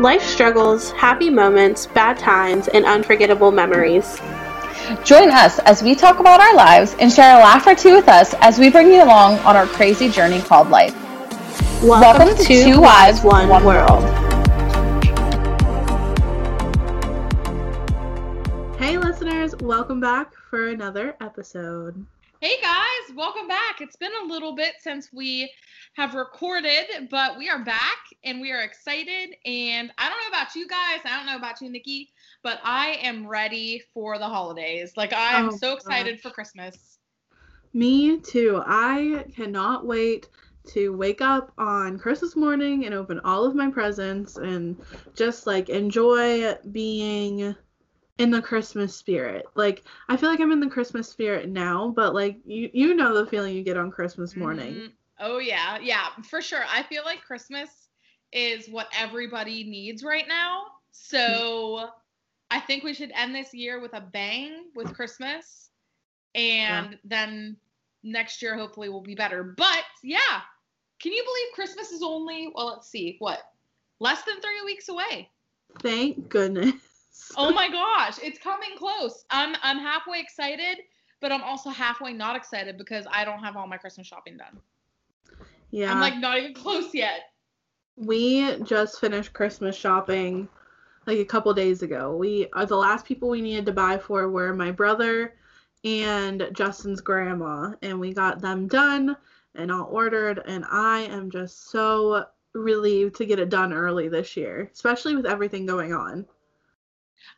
Life struggles, happy moments, bad times, and unforgettable memories. Join us as we talk about our lives and share a laugh or two with us as we bring you along on our crazy journey called life. Welcome, Welcome to Two Wives, One, One World. Hey, listeners, welcome back for another episode. Hey guys, welcome back. It's been a little bit since we have recorded, but we are back and we are excited. And I don't know about you guys, I don't know about you, Nikki, but I am ready for the holidays. Like I am oh, so excited gosh. for Christmas. Me too. I cannot wait to wake up on Christmas morning and open all of my presents and just like enjoy being in the Christmas spirit. Like I feel like I'm in the Christmas spirit now, but like you you know the feeling you get on Christmas morning. Mm-hmm. Oh yeah, yeah, for sure. I feel like Christmas is what everybody needs right now. So I think we should end this year with a bang with Christmas. And yeah. then next year hopefully will be better. But yeah, can you believe Christmas is only well, let's see, what? Less than 3 weeks away. Thank goodness oh my gosh, it's coming close. I'm I'm halfway excited, but I'm also halfway not excited because I don't have all my Christmas shopping done. Yeah. I'm like not even close yet. We just finished Christmas shopping like a couple days ago. We are the last people we needed to buy for were my brother and Justin's grandma, and we got them done and all ordered. And I am just so relieved to get it done early this year, especially with everything going on.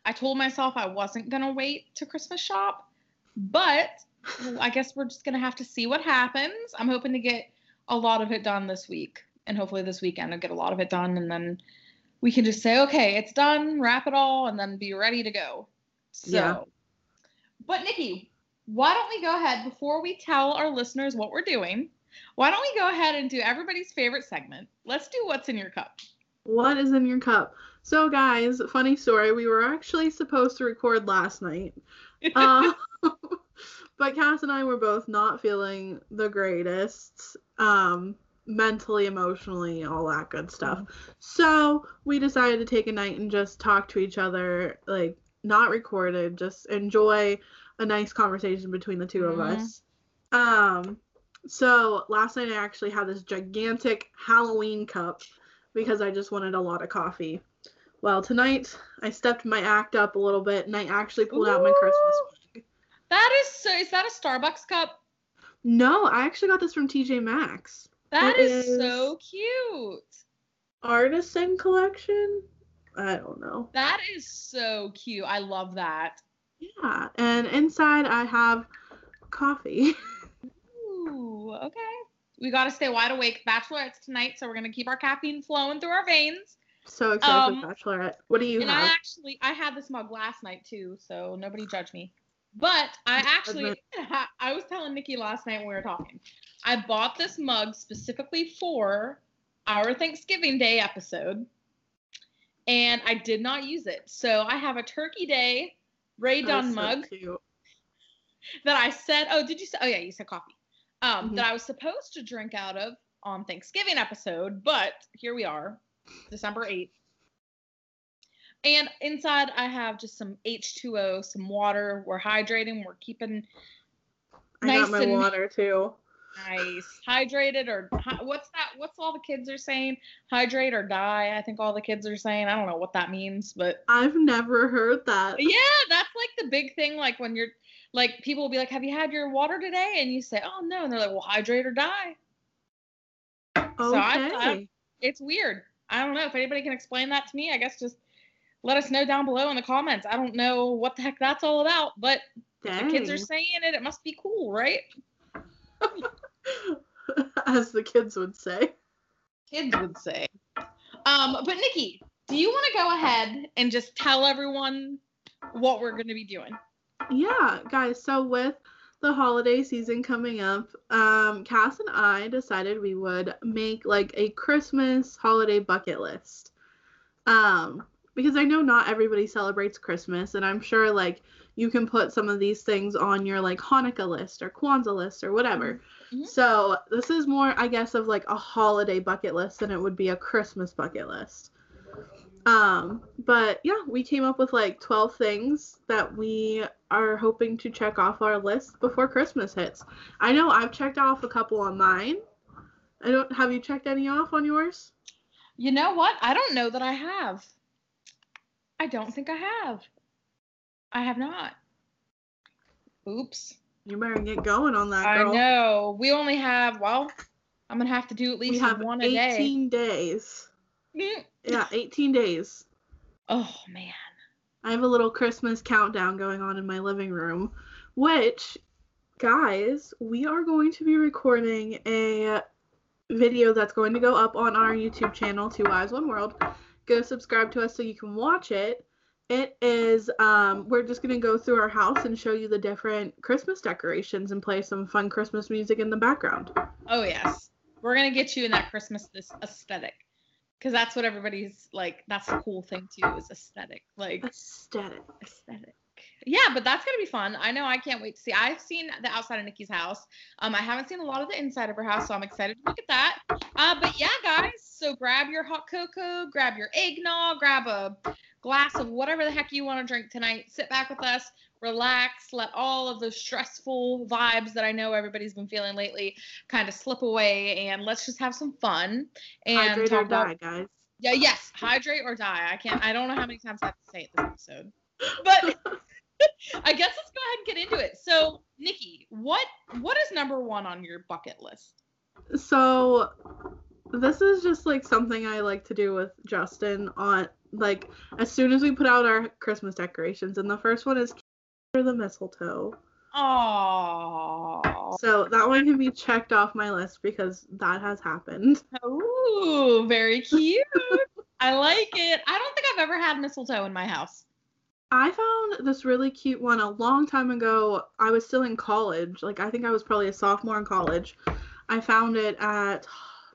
I told myself I wasn't going to wait to Christmas shop, but I guess we're just going to have to see what happens. I'm hoping to get a lot of it done this week, and hopefully this weekend I'll get a lot of it done, and then we can just say, okay, it's done, wrap it all, and then be ready to go. So, yeah. but Nikki, why don't we go ahead before we tell our listeners what we're doing? Why don't we go ahead and do everybody's favorite segment? Let's do what's in your cup. What is in your cup? So, guys, funny story. We were actually supposed to record last night. Uh, but Cass and I were both not feeling the greatest. Um, mentally, emotionally, all that good stuff. Mm-hmm. So, we decided to take a night and just talk to each other, like, not recorded, just enjoy a nice conversation between the 2 mm-hmm. of us. Um, so last night I actually had this gigantic Halloween cup because I just wanted a lot of coffee. Well, tonight I stepped my act up a little bit and I actually pulled Ooh, out my Christmas. That is so. Is that a Starbucks cup? No, I actually got this from TJ Maxx. That is, is so cute. Artisan collection. I don't know. That is so cute. I love that. Yeah, and inside I have coffee. Ooh, okay. We got to stay wide awake. Bachelorette's tonight, so we're gonna keep our caffeine flowing through our veins. So excited um, for Bachelorette. What do you and have? I actually I had this mug last night too, so nobody judge me. But I actually I was telling Nikki last night when we were talking. I bought this mug specifically for our Thanksgiving Day episode. And I did not use it. So I have a Turkey Day Rae Dunn mug that I said, oh, did you say? Oh, yeah, you said coffee. Um, mm-hmm. that I was supposed to drink out of on Thanksgiving episode, but here we are. December 8th. And inside I have just some H2O, some water. We're hydrating. We're keeping I nice got my and water too. Nice. Hydrated or what's that? What's all the kids are saying? Hydrate or die. I think all the kids are saying. I don't know what that means, but I've never heard that. Yeah, that's like the big thing. Like when you're like people will be like, "Have you had your water today?" And you say, "Oh no," and they're like, "Well, hydrate or die." Okay. So I, I, it's weird. I don't know if anybody can explain that to me. I guess just let us know down below in the comments. I don't know what the heck that's all about, but the kids are saying it. It must be cool, right? As the kids would say. Kids would say. Um, but Nikki, do you want to go ahead and just tell everyone what we're going to be doing? Yeah, guys. So with the holiday season coming up, um, Cass and I decided we would make like a Christmas holiday bucket list. Um, because I know not everybody celebrates Christmas, and I'm sure like you can put some of these things on your like Hanukkah list or Kwanzaa list or whatever. Mhm. So this is more, I guess, of like a holiday bucket list than it would be a Christmas bucket list. Um, but yeah, we came up with like 12 things that we are hoping to check off our list before Christmas hits. I know I've checked off a couple on mine. I don't have you checked any off on yours? You know what? I don't know that I have. I don't think I have. I have not. Oops. You better get going on that, I know. We only have, well, I'm going to have to do at least We have one a day. 18 days. Mm. Yeah, 18 days. Oh, man. I have a little Christmas countdown going on in my living room, which, guys, we are going to be recording a video that's going to go up on our YouTube channel, Two Wives One World. Go subscribe to us so you can watch it. It is, um, we're just going to go through our house and show you the different Christmas decorations and play some fun Christmas music in the background. Oh, yes. We're going to get you in that Christmas this aesthetic. Because that's what everybody's like, that's the cool thing too, is aesthetic. Like, Aesthetic. aesthetic. Yeah, but that's gonna be fun. I know I can't wait to see. I've seen the outside of Nikki's house. Um, I haven't seen a lot of the inside of her house, so I'm excited to look at that. Uh, but yeah, guys, so grab your hot cocoa, grab your eggnog, grab a glass of whatever the heck you want to drink tonight. Sit back with us, relax, let all of those stressful vibes that I know everybody's been feeling lately kind of slip away, and let's just have some fun and Hydrate talk or about die, guys. yeah, yes, hydrate or die. I can't. I don't know how many times I have to say it this episode, but I guess let's go ahead and get into it. So, Nikki, what what is number one on your bucket list? So this is just like something I like to do with Justin on like as soon as we put out our Christmas decorations and the first one is under the mistletoe. Oh, So that one can be checked off my list because that has happened. ooh, very cute. I like it. I don't think I've ever had mistletoe in my house. I found this really cute one a long time ago. I was still in college. Like I think I was probably a sophomore in college. I found it at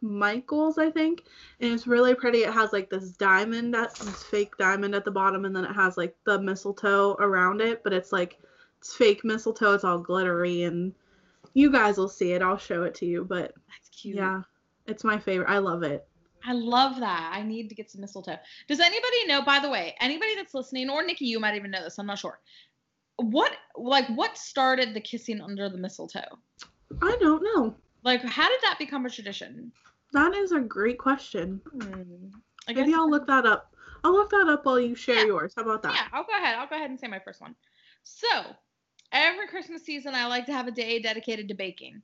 Michael's, I think, and it's really pretty. It has like this diamond, at, this fake diamond at the bottom, and then it has like the mistletoe around it, but it's like it's fake mistletoe. It's all glittery, and you guys will see it. I'll show it to you, but That's cute. yeah, it's my favorite. I love it. I love that. I need to get some mistletoe. Does anybody know, by the way, anybody that's listening, or Nikki, you might even know this, I'm not sure. What like what started the kissing under the mistletoe? I don't know. Like how did that become a tradition? That is a great question. Hmm. I Maybe I'll look that up. I'll look that up while you share Yeah. yours. How about that? Yeah, I'll go ahead. I'll go ahead and say my first one. So, every Christmas season, I like to have a day dedicated to baking.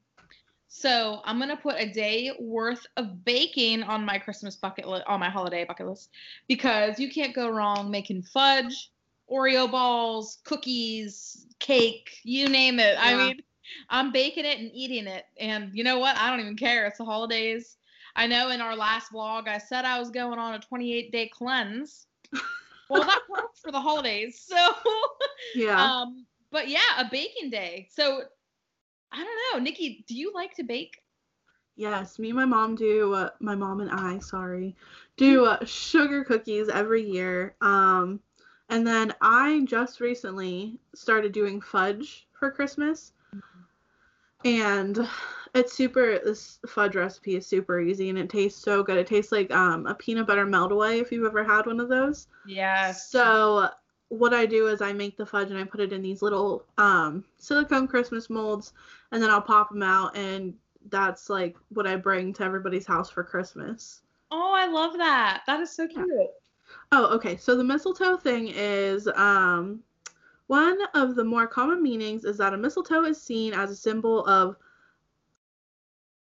So, I'm gonna put a day worth of baking on my Christmas bucket list, on my holiday bucket list, because you can't go wrong making fudge, Oreo balls, cookies, cake, you name it. I mean, I'm baking it and eating it, and you know what? I don't even care. It's the holidays. I know in our last vlog, I said I was going on a 28 day cleanse. Well, that works for the holidays. So, Yeah. um, but yeah, a baking day. So, I don't know, Nikki, do you like to bake? Yes, me and my mom do. Uh, my mom and I, sorry, do uh, sugar cookies every year. Um, and then I just recently started doing fudge for Christmas, and it's super. This fudge recipe is super easy, and it tastes so good. It tastes like um a peanut butter melt away if you've ever had one of those. Yes. So what I do is I make the fudge and I put it in these little um, silicone Christmas molds, and then I'll pop them out, and that's like what I bring to everybody's house for Christmas. oh, I love that. That is so cute. Oh, okay. So the mistletoe thing is um, one of the more common meanings is that a mistletoe is seen as a symbol of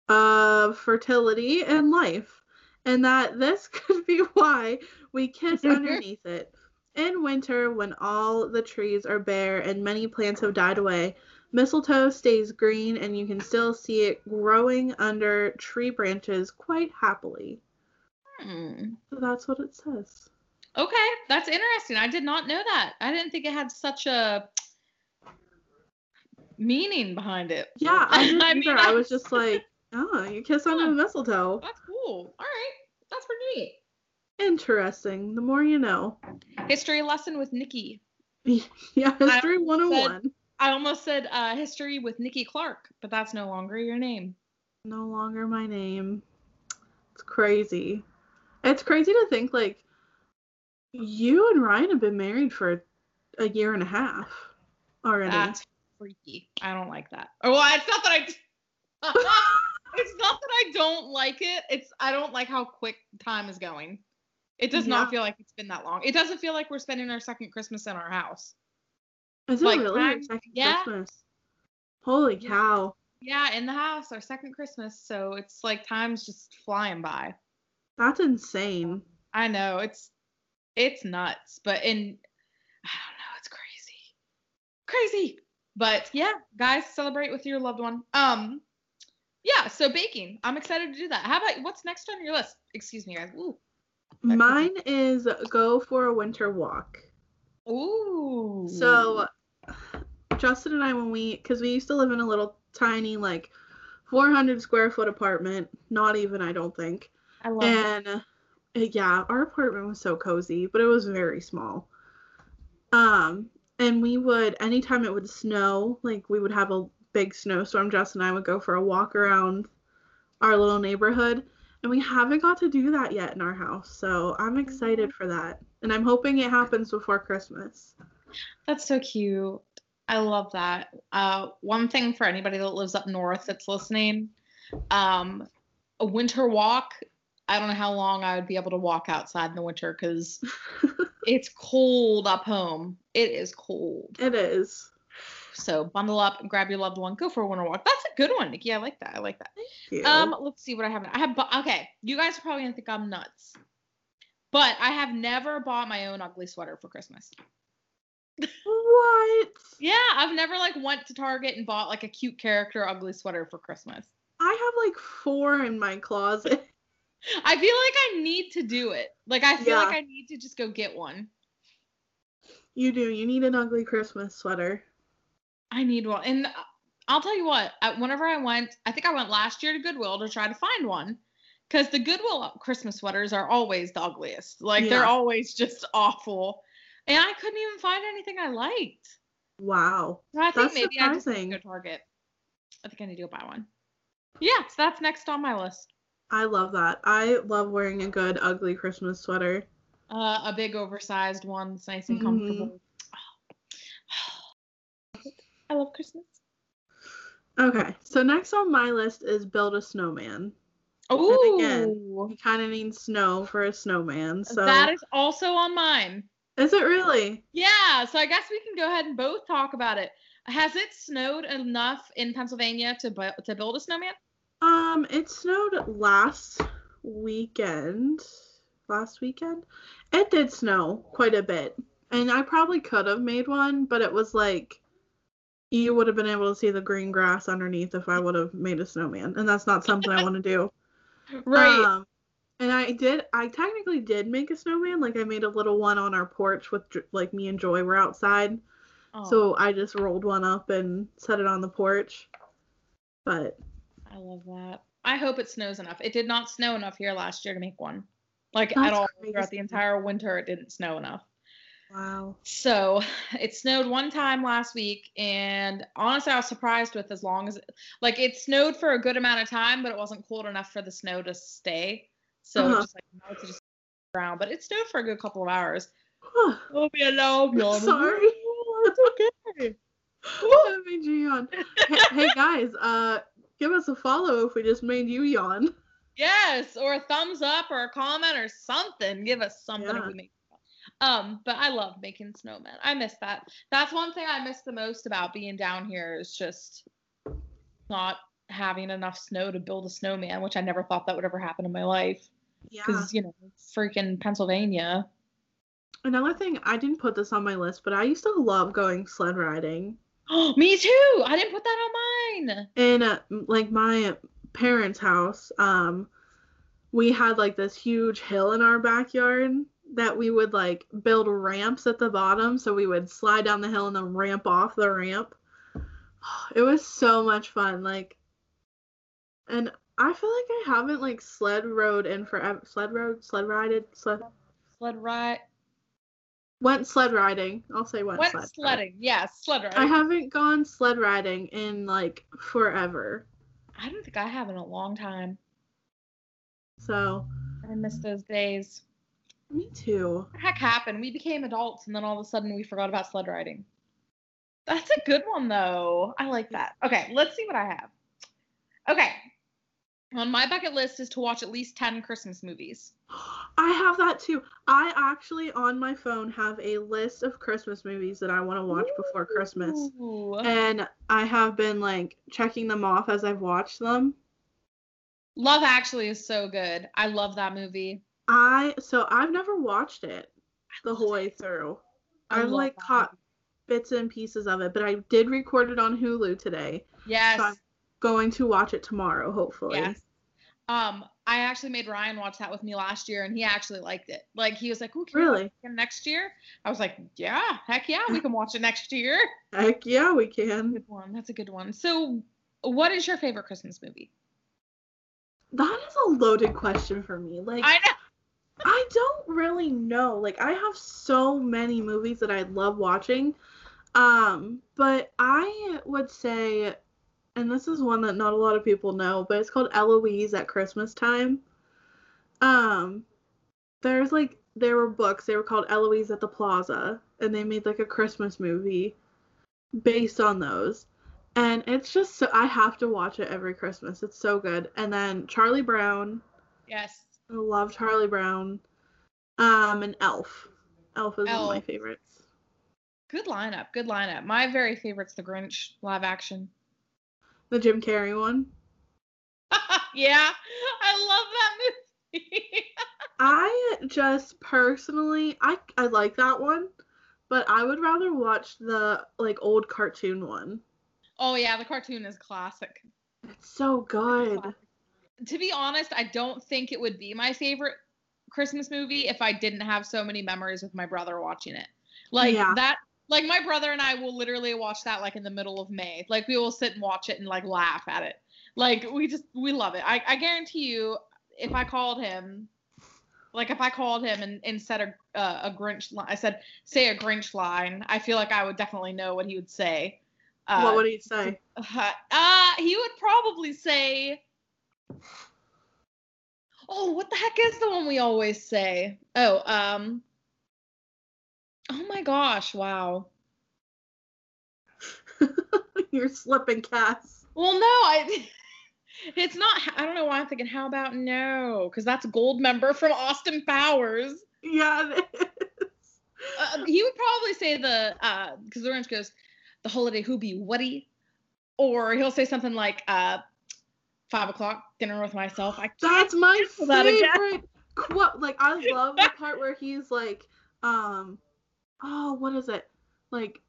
of fertility and life, and that this could be why we kiss underneath it. In winter, when all the trees are bare and many plants have died away, mistletoe stays green and you can still see it growing under tree branches quite happily. Hmm. So that's what it says. Okay, that's interesting. I did not know that. I didn't think it had such a meaning behind it. Yeah, I didn't I mean, either. I was just like, oh, you kiss under the mistletoe. That's cool. All right, that's pretty neat. Interesting. The more you know. History lesson with Nikki. Yeah, history 101. I almost said uh, history with Nikki Clark, but that's no longer your name. No longer my name. It's crazy. It's crazy to think like you and Ryan have been married for a year and a half already. That's freaky. I don't like that. Or well, it's not that I. it's not that I don't like it. It's I don't like how quick time is going. It does Yeah. not feel like it's been that long. It doesn't feel like we're spending our second Christmas in our house. Is it like, really your time- second yeah. Christmas? Holy cow. Yeah, in the house, our second Christmas. So it's like time's just flying by. That's insane. I know it's it's nuts, but in I don't know, it's crazy, crazy. But yeah, guys, celebrate with your loved one. Um, yeah. So baking, I'm excited to do that. How about what's next on your list? Excuse me, guys. Ooh, Mine is go for a winter walk. ooh. So Justin and I when we cuz we used to live in a little tiny like 400 square foot apartment, not even I don't think. I love it. And uh, yeah, our apartment was so cozy, but it was very small. Um, and we would anytime it would snow, like we would have a big snowstorm, Justin and I would go for a walk around our little neighborhood. And we haven't got to do that yet in our house. So I'm excited for that. And I'm hoping it happens before Christmas. That's so cute. I love that. Uh, one thing for anybody that lives up north that's listening, um, a winter walk. I don't know how long I would be able to walk outside in the winter because it's cold up home. It is cold. It is. So bundle up and grab your loved one. Go for a winter walk. That's a good one, Nikki. I like that. I like that. Um, let's see what I have. I have. Okay, you guys are probably gonna think I'm nuts, but I have never bought my own ugly sweater for Christmas. what? Yeah, I've never like went to Target and bought like a cute character ugly sweater for Christmas. I have like four in my closet. I feel like I need to do it. Like I feel Yeah. like I need to just go get one. You do. You need an ugly Christmas sweater. I need one. And I'll tell you what, whenever I went, I think I went last year to Goodwill to try to find one. Because the Goodwill Christmas sweaters are always the ugliest. Like they're always just awful. And I couldn't even find anything I liked. Wow. So I think That's maybe I just need surprising. to go Target. I think I need to go buy one. Yeah, so that's next on my list. I love that. I love wearing a good ugly Christmas sweater. Uh, a big oversized one that's nice and Mhm. comfortable. I love Christmas. Okay, so next on my list is build a snowman. Oh, again, You kind of need snow for a snowman. So that is also on mine. is it really? Yeah, so I guess we can go ahead and both talk about it. Has it snowed enough in Pennsylvania to bu- to build a snowman? Um, it snowed last weekend. Last weekend, it did snow quite a bit, and I probably could have made one, but it was like you would have been able to see the green grass underneath if I would have made a snowman, and that's not something I want to do. Um, and I did. I technically did make a snowman. Like I made a little one on our porch with like me and Joy were outside. Oh, So I just rolled one up and set it on the porch. But I love that. I hope it snows enough. It did not snow enough here last year to make one. Like at That's all throughout the entire winter, it didn't snow enough. wow. So it snowed one time last week, and honestly, I was surprised with as long as it, like it snowed for a good amount of time, but it wasn't cold enough for the snow to stay. So Uh-huh. just like melted just around, but it snowed for a good couple of hours. Huh. Oh, me alone, I'm sorry. It's okay. that made you yawn. hey, hey guys, uh, give us a follow if we just made you yawn. Yes, or a thumbs up or a comment or something. Give us something if we make. Um, but I love making snowmen. I miss that. That's one thing I miss the most about being down here is just not having enough snow to build a snowman, which I never thought that would ever happen in my life. Yeah. Because you know, freaking Pennsylvania. Another thing, I didn't put this on my list, but I used to love going sled riding. Me too. I didn't put that on mine. in uh, like my parents' house, um, we had like this huge hill in our backyard that we would like build ramps at the bottom, so we would slide down the hill and then ramp off the ramp. It was so much fun, like, and I feel like I haven't like sled rode in forever. Sled rode, sled rided, sled. Sled ride. Went sled riding. I'll say went, Went sled riding. sledding. Yes, sled riding. I haven't gone sled riding in like forever. I don't think I have in a long time. So I miss those days. me too. What heck happened? We became adults and then all of a sudden we forgot about sled riding. That's a good one though. I like that. Okay, let's see what I have. Okay. On my bucket list is to watch at least 10 Christmas movies. I have that too. I actually on my phone have a list of Christmas movies that I want to watch before Christmas. And I have been like checking them off as I've watched them. Love Actually is so good. I love that movie. I so I've never watched it the whole way through. I I've like that caught bits and pieces of it, but I did record it on Hulu today. Yes. So going to watch it tomorrow, hopefully. Yes. Um, I actually made Ryan watch that with me last year, and he actually liked it. Like he was like, "Ooh, can we watch Really? it next year?" I was like, "Yeah, heck yeah, we can watch it next year." Heck yeah, we can. Good one. That's a good one. So, what is your favorite Christmas movie? That is a loaded question for me. Like I know. I don't really know. Like I have so many movies that I love watching. Um, but I would say and this is one that not a lot of people know, but it's called Eloise at Christmas time. Um there's like there were books, they were called Eloise at the Plaza, and they made like a Christmas movie based on those. And it's just so I have to watch it every Christmas. It's so good. And then Charlie Brown, Yes. I love Charlie Brown. Um, and Elf. Elf is one of my Elf. favorites. Good lineup. Good lineup. My very favorite's The Grinch live action. The Jim Carrey one. yeah, I love that movie. I just personally, I I like that one, but I would rather watch the like old cartoon one. oh yeah, the cartoon is classic. It's so good. To be honest, I don't think it would be my favorite Christmas movie if I didn't have so many memories with my brother watching it. Like Yeah. that like my brother and I will literally watch that like in the middle of May. Like we will sit and watch it and like laugh at it. Like we just we love it. I, I guarantee you if I called him like if I called him and, and said a uh, a Grinch li- I said say a Grinch line, I feel like I would definitely know what he would say. Uh, what would he say? uh, uh, he would probably say, "Oh, what the heck is the one we always say?" Oh, um, oh my gosh, wow. You're slipping, Cass. Well, no, I. It's not. I don't know why I'm thinking. How about no? Because that's Goldmember from Austin Powers. Yeah, it is. Uh, he would probably say the because the Orange goes, the holiday who hoobie whatty, or he'll say something like uh, five o'clock dinner with myself. I can't That's my cancel that favorite quote. Like I love the part where he's like, um, oh, what is it? Like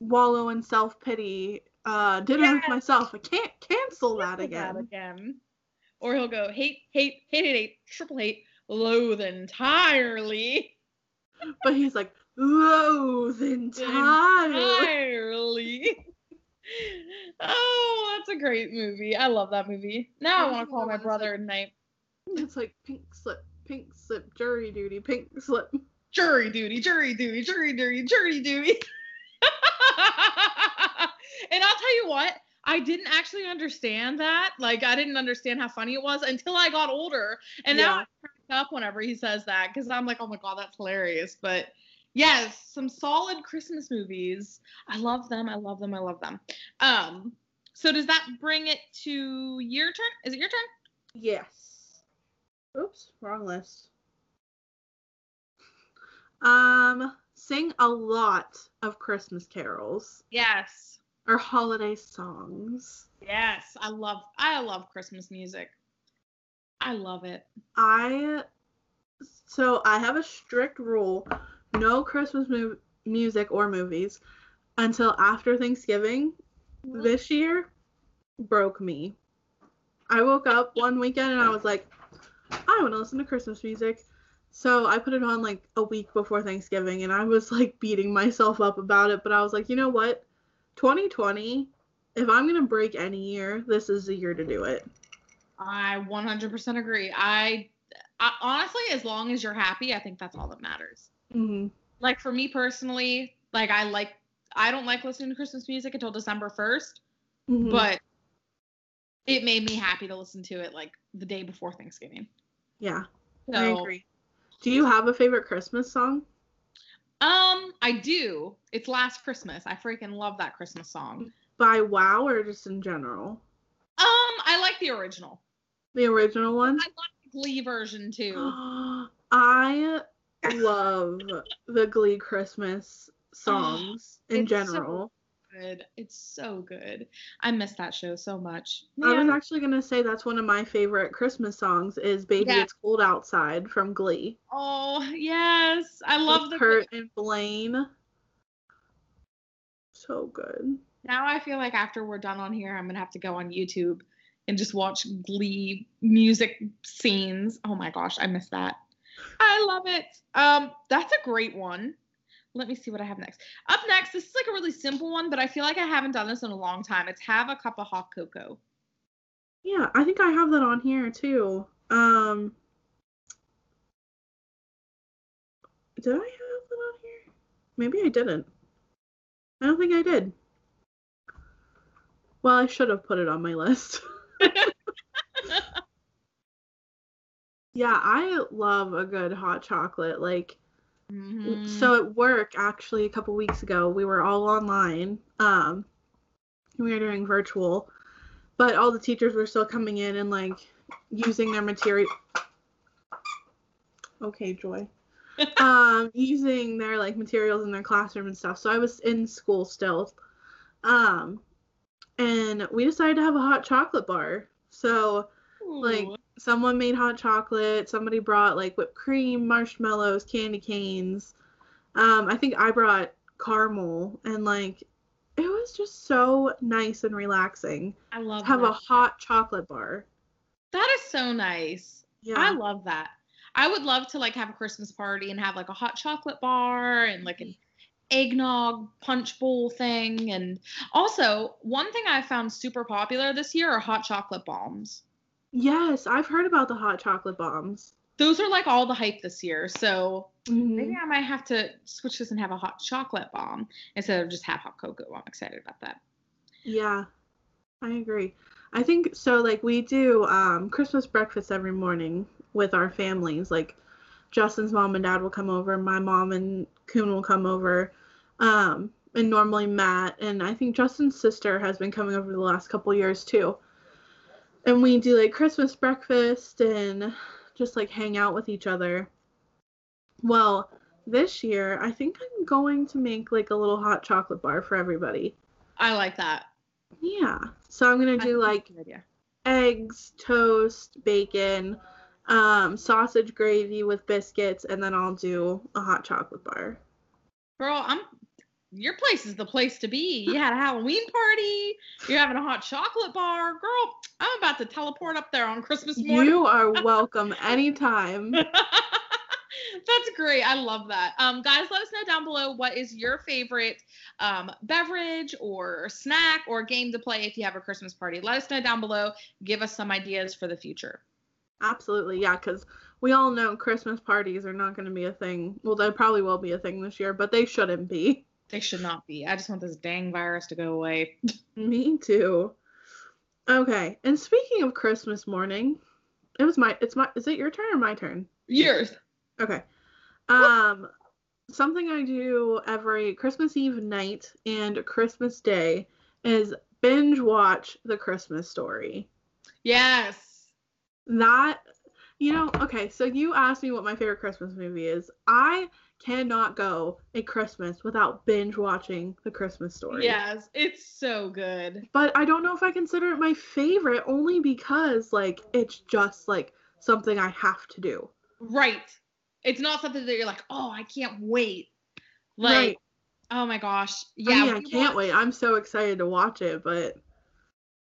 wallow in self pity. Uh, dinner with Yes. myself. I can't cancel that cancel again. again. Or he'll go hate, hate, hate, hate, hate, triple hate, loathe entirely, But he's like, loathe entirely. oh, that's a great movie. I love that movie. Now I want to call my brother tonight. It's like pink slip, pink slip, jury duty, pink slip. Jury duty, jury duty, jury duty, jury duty. and I'll tell you what, I didn't actually understand that. Like, I didn't understand how funny it was until I got older. And now I crack up whenever he says that because I'm like, oh my God, that's hilarious. But yes, some solid Christmas movies. I love them. I love them. I love them. Um, so does that bring it to your turn? Is it your turn? Yes. Oops, wrong list. Um, sing a lot of Christmas carols Yes. or holiday songs. Yes. I love I love Christmas music. I love it. I so I have a strict rule: no Christmas mu- music or movies until after Thanksgiving. This year broke me. I woke up one weekend and I was like, I want to listen to Christmas music. So I put it on like a week before Thanksgiving and I was like beating myself up about it, but I was like, you know what? 2020, if I'm going to break any year, this is the year to do it. I 100% agree. I, I honestly, as long as you're happy, I think that's all that matters. hmm like for me personally, like I like I don't like listening to Christmas music until December 1st, Mhm. but it made me happy to listen to it like the day before Thanksgiving. yeah, So, I agree. Do you have a favorite Christmas song? Um, I do. It's Last Christmas. I freaking love that Christmas song. By Wham or just in general? Um, I like the original. The original one? I like the Glee version too. I love the Glee Christmas songs in it's so general. Good. It's so good. I miss that show so much. I was actually gonna say that's one of my favorite Christmas songs is "Baby Yeah. It's Cold Outside" from Glee. Oh yes, I love With the. Kurt and Blaine. So good. Now I feel like after we're done on here, I'm gonna have to go on YouTube and just watch Glee music scenes. Oh my gosh, I miss that. I love it. Um, that's a great one. Let me see what I have next. Up next, this is like a really simple one, but I feel like I haven't done this in a long time. It's have a cup of hot cocoa. Yeah, I think I have that on here too. Um, did I have that on here? Maybe I didn't. I don't think I did. Well, I should have put it on my list. yeah, I love a good hot chocolate. Like, Mhm. so at work, actually, a couple weeks ago, we were all online. Um, we were doing virtual, but all the teachers were still coming in and like using their material. Okay, Joy. um, using their like materials in their classroom and stuff. So I was in school still. Um, and we decided to have a hot chocolate bar. So like Ooh. Someone made hot chocolate somebody brought like whipped cream marshmallows candy canes um i think i brought caramel and like it was just so nice and relaxing I love to have a hot chocolate bar That is so nice. yeah I love that. I would love to like have a Christmas party and have like a hot chocolate bar and like an eggnog punch bowl thing. And also, one thing I found super popular this year are hot chocolate bombs. Yes i've heard about the hot chocolate bombs Those are like all the hype this year. So Mhm. maybe I might have to switch this and have a hot chocolate bomb instead of just have hot cocoa. I'm excited about that. yeah i agree i think so like we do um christmas breakfast every morning with our families like justin's mom and dad will come over my mom and Coon will come over um and normally matt and i think justin's sister has been coming over the last couple years too and we do like christmas breakfast and just like hang out with each other well this year i think i'm going to make like a little hot chocolate bar for everybody I like that. yeah. So I'm gonna do like a good idea. eggs, toast, bacon, um, sausage gravy with biscuits, and then I'll do a hot chocolate bar. Girl, I'm your place is the place to be. You had a Halloween party. You're having a hot chocolate bar. Girl, I'm about to teleport up there on Christmas morning. You are welcome anytime. That's great. I love that. Um, guys, let us know down below what is your favorite um, beverage or snack or game to play if you have a Christmas party. Let us know down below. Give us some ideas for the future. Absolutely, yeah, because we all know Christmas parties are not gonna be a thing. Well, they probably will be a thing this year, but they shouldn't be. They should not be. I just want this dang virus to go away. Me too. Okay, and speaking of Christmas morning, it was my. It's my. Is it your turn or my turn? Yours. Okay. Um, something I do every Christmas Eve night and Christmas Day is binge watch The Christmas Story. Yes. That, you know, okay, so you asked me what my favorite Christmas movie is. I cannot go a Christmas without binge watching The Christmas Story. Yes. It's so good. But I don't know if I consider it my favorite only because, like, it's just, like, something I have to do. Right. It's not something that you're like, oh, I can't wait. Like, Right. oh my gosh. I Yeah. mean, I can't watched- wait. I'm so excited to watch it, but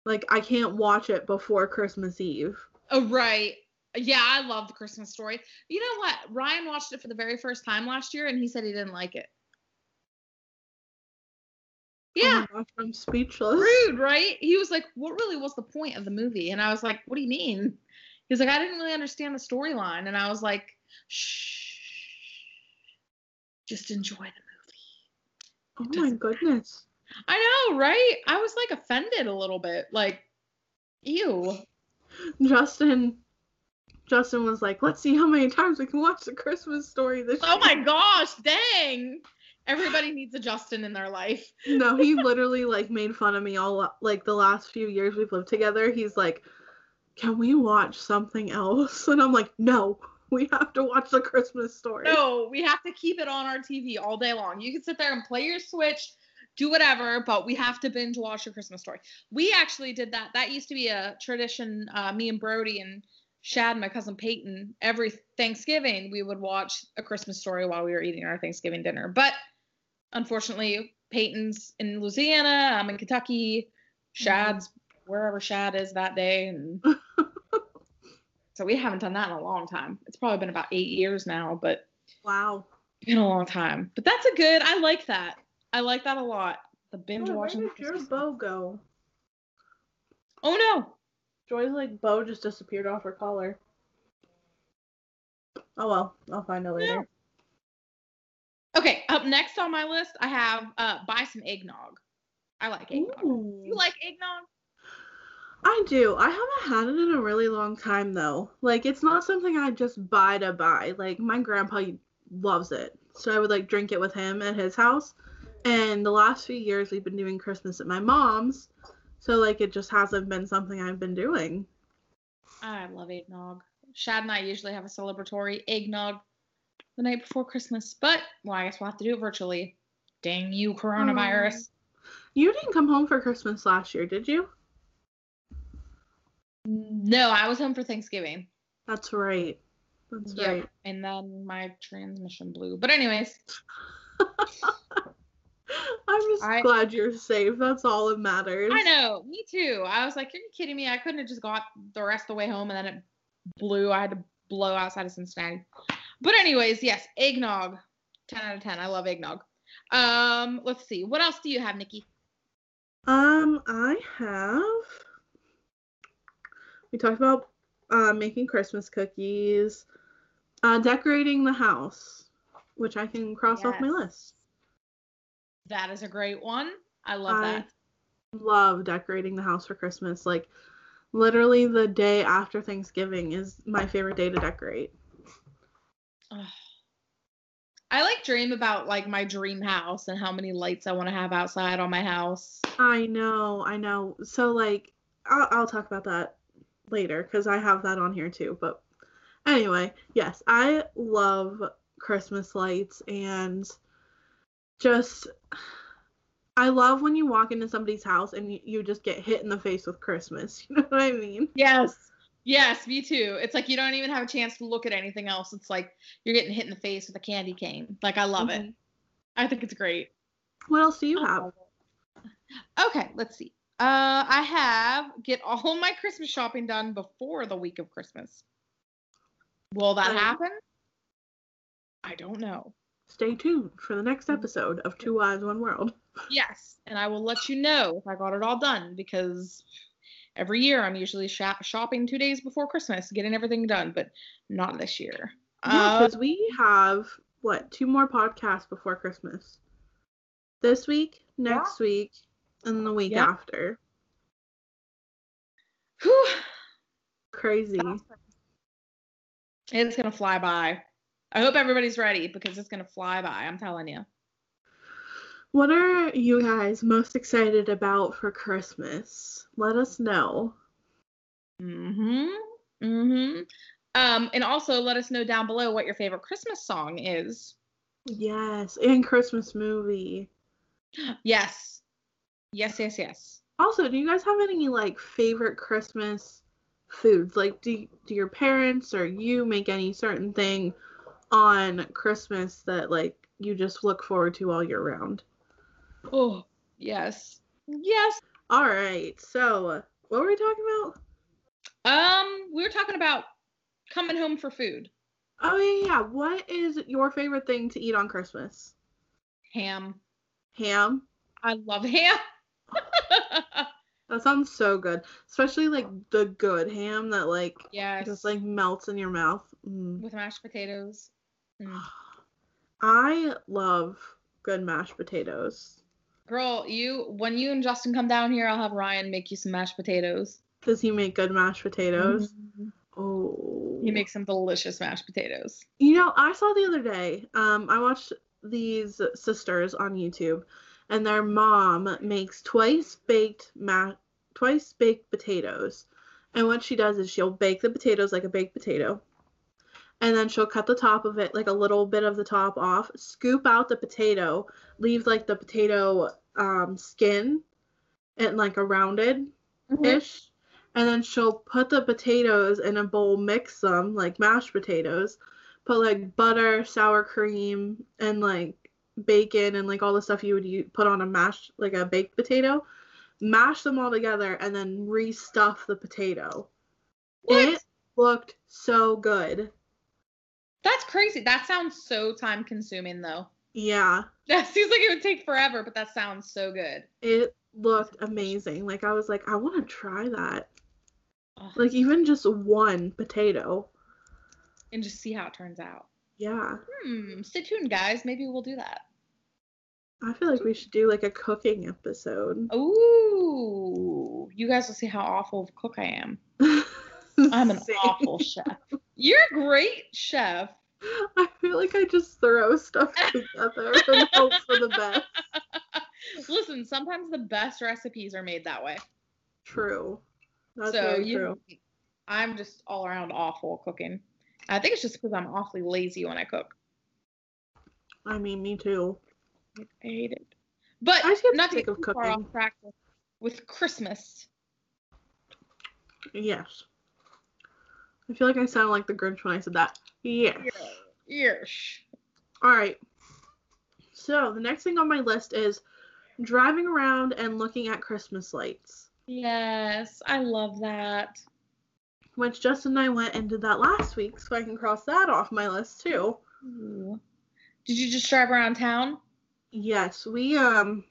like I can't watch it before Christmas Eve. Oh, right. Yeah, I love the Christmas story. You know what? Ryan watched it for the very first time last year and he said he didn't like it. Oh yeah. Oh gosh, I'm speechless. rude, right? He was like, "What really was the point of the movie?" And I was like, "What do you mean?" He's like, "I didn't really understand the storyline." And I was like, "Shh, just enjoy the movie. Oh my goodness. I know, right? I was like offended a little bit. Like, ew. Justin Justin was like, let's see how many times we can watch the Christmas story this Oh my gosh, dang. Everybody needs a Justin in their life. No, he literally like made fun of me all like the last few years we've lived together. He's like, Can we watch something else? And I'm like, No, we have to watch the Christmas story. No, we have to keep it on our TV all day long. You can sit there and play your Switch, do whatever, but we have to binge watch a Christmas story. We actually did that. That used to be a tradition. Uh, me and Brody and Shad, my cousin Peyton, every Thanksgiving we would watch a Christmas story while we were eating our Thanksgiving dinner. But unfortunately, Peyton's in Louisiana. I'm in Kentucky. Shad's wherever Shad is that day, and so we haven't done that in a long time. It's probably been about eight years now, but Wow. been a long time. But that's a good. I like that. I like that a lot. The binge Oh, where watching. did your bow go? Oh no. Joy's like bow just disappeared off her collar. Oh well, I'll find it later. Okay, up next on my list, I have uh buy some eggnog. I like eggnog. Ooh. You like eggnog? I do. I haven't had it in a really long time though. Like it's not something I just buy to buy. Like my grandpa loves it. So I would like drink it with him at his house. And the last few years we've been doing Christmas at my mom's. So like it just hasn't been something I've been doing. I love eggnog. Shad and I usually have a celebratory eggnog the night before Christmas, but well, I guess we'll have to do it virtually. Dang you, coronavirus. Mm. You didn't come home for Christmas last year, did you? No, I was home for Thanksgiving. That's right. That's Yep. right. And then my transmission blew. But anyways, I'm just I- glad you're safe. That's all that matters. I know, me too. I was like, "Are you kidding me? I couldn't have just got the rest of the way home and then it blew. I had to blow outside of Cincinnati." But anyways, yes, eggnog, ten out of ten. I love eggnog. Um, let's see, what else do you have, Nikki? Um, I have. We talked about uh, making Christmas cookies, uh, decorating the house, which I can cross off my list. That is a great one. I love I that. Love decorating the house for Christmas. Like, literally, the day after Thanksgiving is my favorite day to decorate. Ugh. I like dream about like my dream house and how many lights I want to have outside on my house. I know, I know. So, like, I'll, I'll talk about that later because I have that on here too. But anyway, yes, I love Christmas lights and just. I love when you walk into somebody's house and you, you just get hit in the face with Christmas. You know what I mean? Yes. Yes, me too. It's like you don't even have a chance to look at anything else. It's like you're getting hit in the face with a candy cane. Like I love it. Mhm. I think it's great. What else do you have? Okay, let's see. Uh, I have get all my Christmas shopping done before the week of Christmas. Will that Um, happen? I don't know. Stay tuned for the next episode of Two Wives, One World. Yes, and I will let you know if I got it all done because every year I'm usually shop- shopping two days before Christmas, getting everything done, but not this year. Yeah, Uh, because we have what two more podcasts before Christmas. This week, next week, and the week Yeah. after. whew, Crazy. it's gonna fly by. I hope everybody's ready because it's gonna fly by. I'm telling you. What are you guys most excited about for Christmas? Let us know. Mm-hmm. Mm-hmm. Um, and also let us know down below what your favorite Christmas song is. Yes, and Christmas movie. Yes. Yes, yes, yes. Also, do you guys have any like favorite Christmas foods? Like, do do your parents or you make any certain thing on Christmas that like you just look forward to all year round? Oh, yes. Yes. All right. So, what were we talking about? Um, we were talking about coming home for food. Oh yeah, yeah. What is your favorite thing to eat on Christmas? Ham. Ham. I love ham. That sounds so good, especially like the good ham that like yes. just like melts in your mouth. Mm. with mashed potatoes. Mm. I love good mashed potatoes. Girl, you when you and Justin come down here, I'll have Ryan make you some mashed potatoes. Does he make good mashed potatoes? Mhm. Oh. He makes some delicious mashed potatoes. You know, I saw the other day. Um, I watched these sisters on YouTube, and their mom makes twice baked ma- twice baked potatoes. And what she does is she'll bake the potatoes like a baked potato, and then she'll cut the top of it like a little bit of the top off, scoop out the potato, leave like the potato um, skin, and like a rounded ish. And then she'll put the potatoes in a bowl, mix them like mashed potatoes, put like butter, sour cream, and like bacon and like all the stuff you would u- put on a mashed like a baked potato. Mash them all together and then restuff the potato. What? It looked so good. That's crazy. That sounds so time consuming though. Yeah, That seems like it would take forever, but that sounds so good. it looked amazing. Like I was like, I want to try that. Like even just one potato. And just see how it turns out. Yeah. Hmm. Stay tuned, guys. Maybe we'll do that. I feel like we should do like a cooking episode. Ooh. You guys will see how awful of a cook I am. I'm an awful chef. You're a great chef. I feel like I just throw stuff together and hope for the best. Listen, sometimes the best recipes are made that way. True. That's so very you, true. I'm just all around awful cooking. I think it's just because I'm awfully lazy when I cook. I mean, me too. I hate it. But I not to get too far off track with Christmas. Yes. I feel like I sound like the Grinch when I said that. Yes. Yes. All right. So the next thing on my list is driving around and looking at Christmas lights, Yes, I love that. which Justin and I went and did that last week, so I can cross that off my list too. Ooh. Did you just drive around town? Yes, we um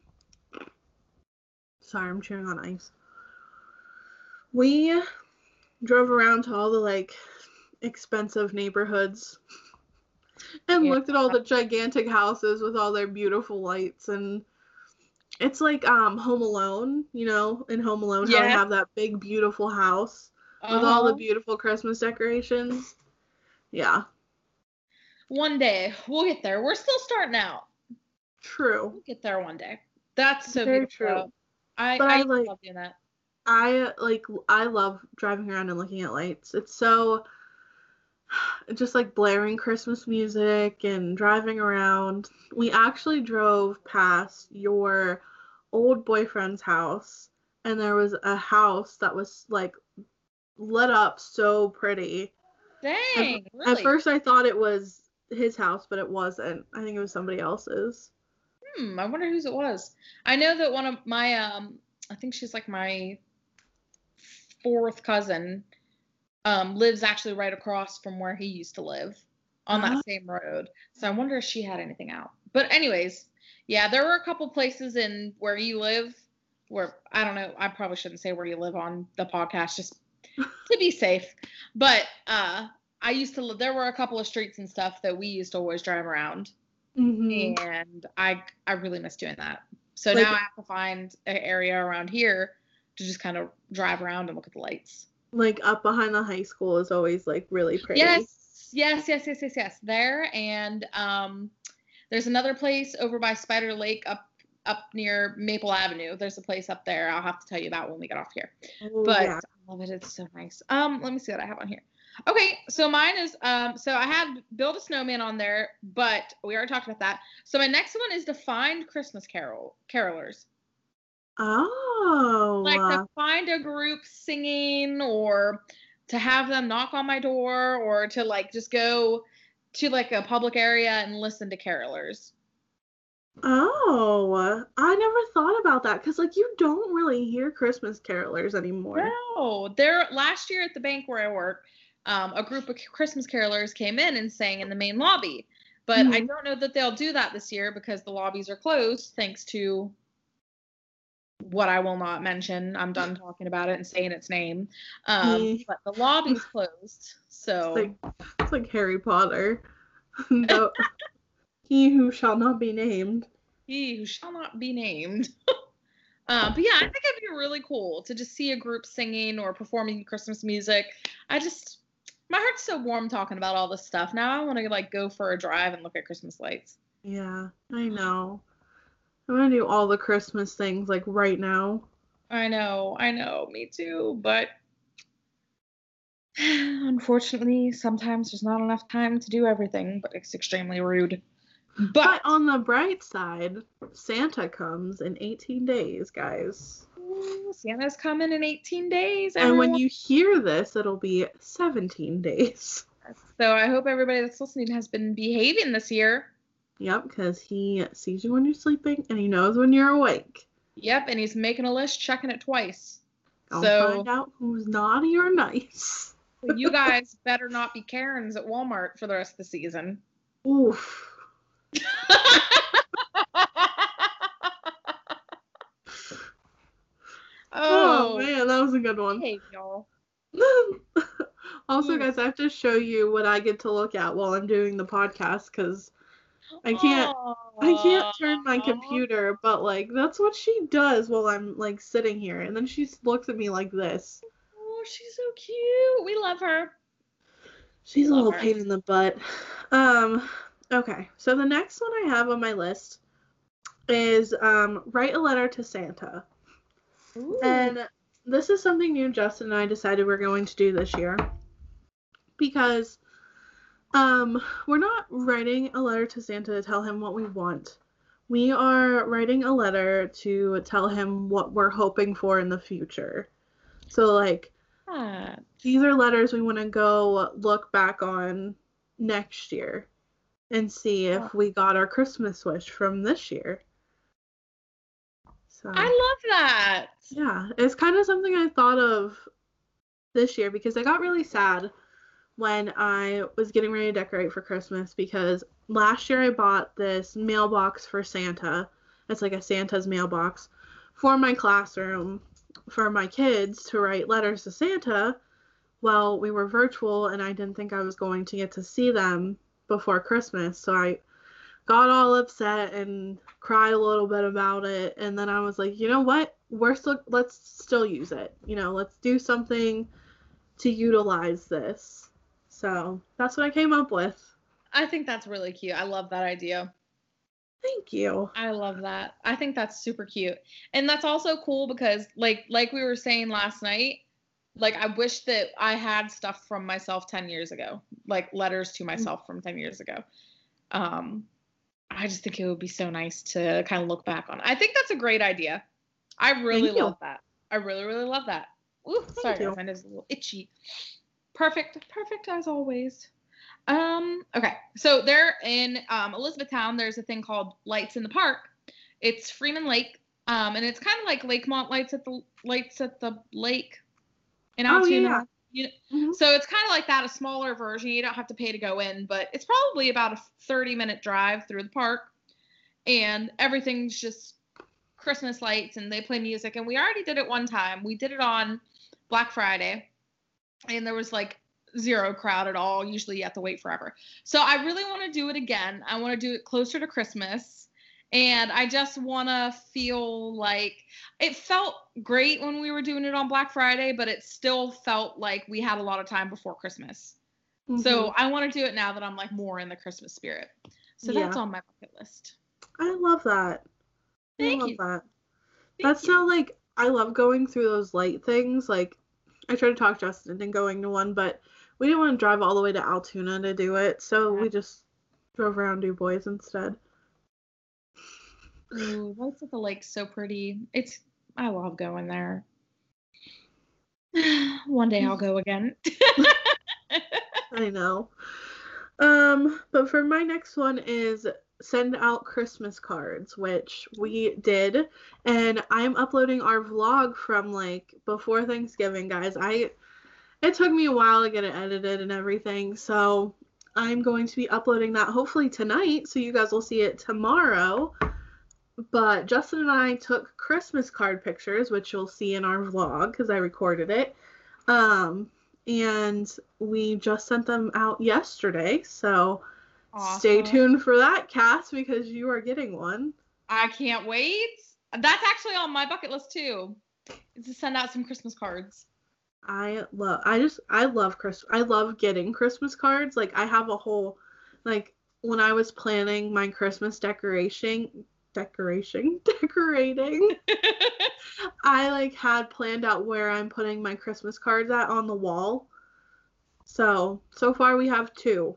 sorry, I'm chewing on ice. We drove around to all the like expensive neighborhoods and Yeah. looked at all the gigantic houses with all their beautiful lights and it's like um Home Alone, you know, in Home Alone how they Yeah. have that big beautiful house with all the Uh-huh. beautiful Christmas decorations. Yeah, One day we'll get there. We're still starting out. true. We'll get there one day. That's so Very beautiful. true. I, But I, I like- love doing that. I like I love driving around and looking at lights. It's so just like blaring Christmas music and driving around. We actually drove past your old boyfriend's house and there was a house that was like lit up so pretty. Dang, really? At first I thought it was his house, but it wasn't. I think it was somebody else's. Hmm, I wonder whose it was. I know that one of my um I think she's like my fourth cousin um lives actually right across from where he used to live on that Ah. same road. So I wonder if she had anything out. But anyways, yeah, there were a couple places in where you live where I don't know, I probably shouldn't say where you live on the podcast just to be safe. But uh I used to live there were a couple of streets and stuff that we used to always drive around hmm and I I really miss doing that. So Like- now I have to find an area around here to just kind of drive around and look at the lights. Like up behind the high school is always like really pretty. Yes, yes, yes, yes, yes, yes. There and um, there's another place over by Spider Lake up up near Maple Avenue. There's a place up there. I'll have to tell you about when we get off here. Oh, But yeah. I love it. It's so nice. Um, let me see what I have on here. Okay, so mine is um, so I have build a snowman on there, but we already talked about that. So my next one is to find Christmas carol carolers. Oh. like to find a group singing or to have them knock on my door or to like just go to like a public area and listen to carolers. oh, I never thought about that because like you don't really hear Christmas carolers anymore. No, there last year at the bank where I work, um, a group of Christmas carolers came in and sang in the main lobby. But I Mhm. don't know that they'll do that this year because the lobbies are closed thanks to what I will not mention. I'm done talking about it and saying its name. Um, Mm. but the lobby's closed. So It's like it's like Harry Potter. no, He who shall not be named. He who shall not be named. uh, but yeah, I think it'd be really cool to just see a group singing or performing Christmas music. I just my heart's so warm talking about all this stuff. Now I want to like go for a drive and look at Christmas lights. Yeah, I know. I'm gonna do all the Christmas things like right now. I know, I know, me too. But unfortunately, sometimes there's not enough time to do everything, but it's extremely rude. But, But, on the bright side, Santa comes in 18 days, guys. Santa's coming in 18 days. And when you hear this, it'll be 17 days. So I hope everybody that's listening has been behaving this year. Yep, because he sees you when you're sleeping and he knows when you're awake. Yep, and he's making a list, checking it twice. I'll so find out who's naughty or nice. you guys better not be Karens at Walmart for the rest of the season. Oof. Oh, oh, man, that was a good one. hey y'all. also, Hmm. guys, I have to show you what I get to look at while I'm doing the podcast because I can't I can't turn my computer, but like that's what she does while I'm like sitting here, and then she looks at me like this. Oh, she's so cute. We love her. She's a little her. pain in the butt. Um, okay, so the next one I have on my list is um, write a letter to Santa, and this is something new Justin and I decided we're going to do this year because um, we're not writing a letter to Santa to tell him what we want. We are writing a letter to tell him what we're hoping for in the future. So like Ah, these are letters we want to go look back on next year and see if Oh. we got our Christmas wish from this year. So I love that. yeah, it's kind of something I thought of this year because I got really sad when I was getting ready to decorate for Christmas because last year I bought this mailbox for Santa. It's like a Santa's mailbox for my classroom for my kids to write letters to Santa. Well, we were virtual and I didn't think I was going to get to see them before Christmas, so I got all upset and cried a little bit about it and then I was like, "You know what? We're still let's still use it. You know, let's do something to utilize this." So, that's what I came up with. I think that's really cute. I love that idea. Thank you. I love that. I think that's super cute. And that's also cool because like like we were saying last night, like I wish that I had stuff from myself 10 years ago, like letters to myself from 10 years ago. Um I just think it would be so nice to kind of look back on. I think that's a great idea. I really Thank you. love that. I really really love that. Ooh, sorry, you. guys, my nose is a little itchy. Perfect, perfect as always. Um, okay, so there in um, Elizabethtown, there's a thing called Lights in the Park. It's Freeman Lake, um, and it's kind of like Lakemont Lights at the Lights at the Lake in Oh, yeah. You- Mhm. So it's kind of like that, a smaller version. You don't have to pay to go in, but it's probably about a 30 minute drive through the park, and everything's just Christmas lights, and they play music. And we already did it one time. We did it on Black Friday, and there was like zero crowd at all. Usually you have to wait forever. So I really want to do it again. I want to do it closer to Christmas. And I just want to feel like it felt great when we were doing it on Black Friday, but it still felt like we had a lot of time before Christmas. So Mhm. I want to do it now that I'm like more in the Christmas spirit. So Yeah. that's on my bucket list. I love that. Thank I love you. that. Thank That's you. how like I love going through those light things. Like I tried to talk Justin into going to one, but we didn't want to drive all the way to Altoona to do it, so Yeah. we just drove around Du Bois instead. Ooh, Lights at the lake so pretty. It's I love going there. One day I'll go again. I know. Um, but for my next one is send out Christmas cards, which we did, and I'm uploading our vlog from like before Thanksgiving, guys. I it took me a while to get it edited and everything, so I'm going to be uploading that hopefully tonight, so you guys will see it tomorrow. But Justin and I took Christmas card pictures, which you'll see in our vlog because I recorded it. Um, and we just sent them out yesterday. So Stay tuned for that, Cass, because you are getting one. I can't wait. That's actually on my bucket list too. Is to send out some Christmas cards. I love I just I love Christmas I love getting Christmas cards. Like I have a whole like when I was planning my Christmas decoration decoration decorating I like had planned out where I'm putting my Christmas cards at on the wall. So so far we have two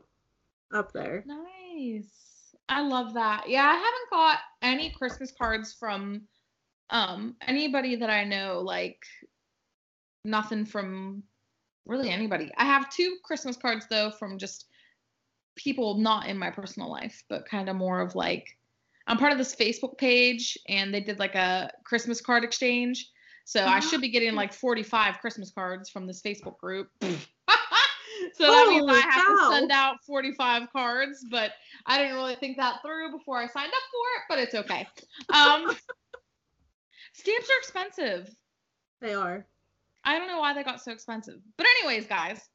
up there. nice. I love that. Yeah, I haven't got any Christmas cards from um anybody that I know like nothing from really anybody. I have two Christmas cards though from just people not in my personal life, but kind of more of like I'm part of this Facebook page and they did like a Christmas card exchange. So I should be getting like 45 Christmas cards from this Facebook group. so that means I have cow. to send out 45 cards, but I didn't really think that through before I signed up for it, but it's okay. Um, stamps are expensive. They are. I don't know why they got so expensive. But anyways, guys,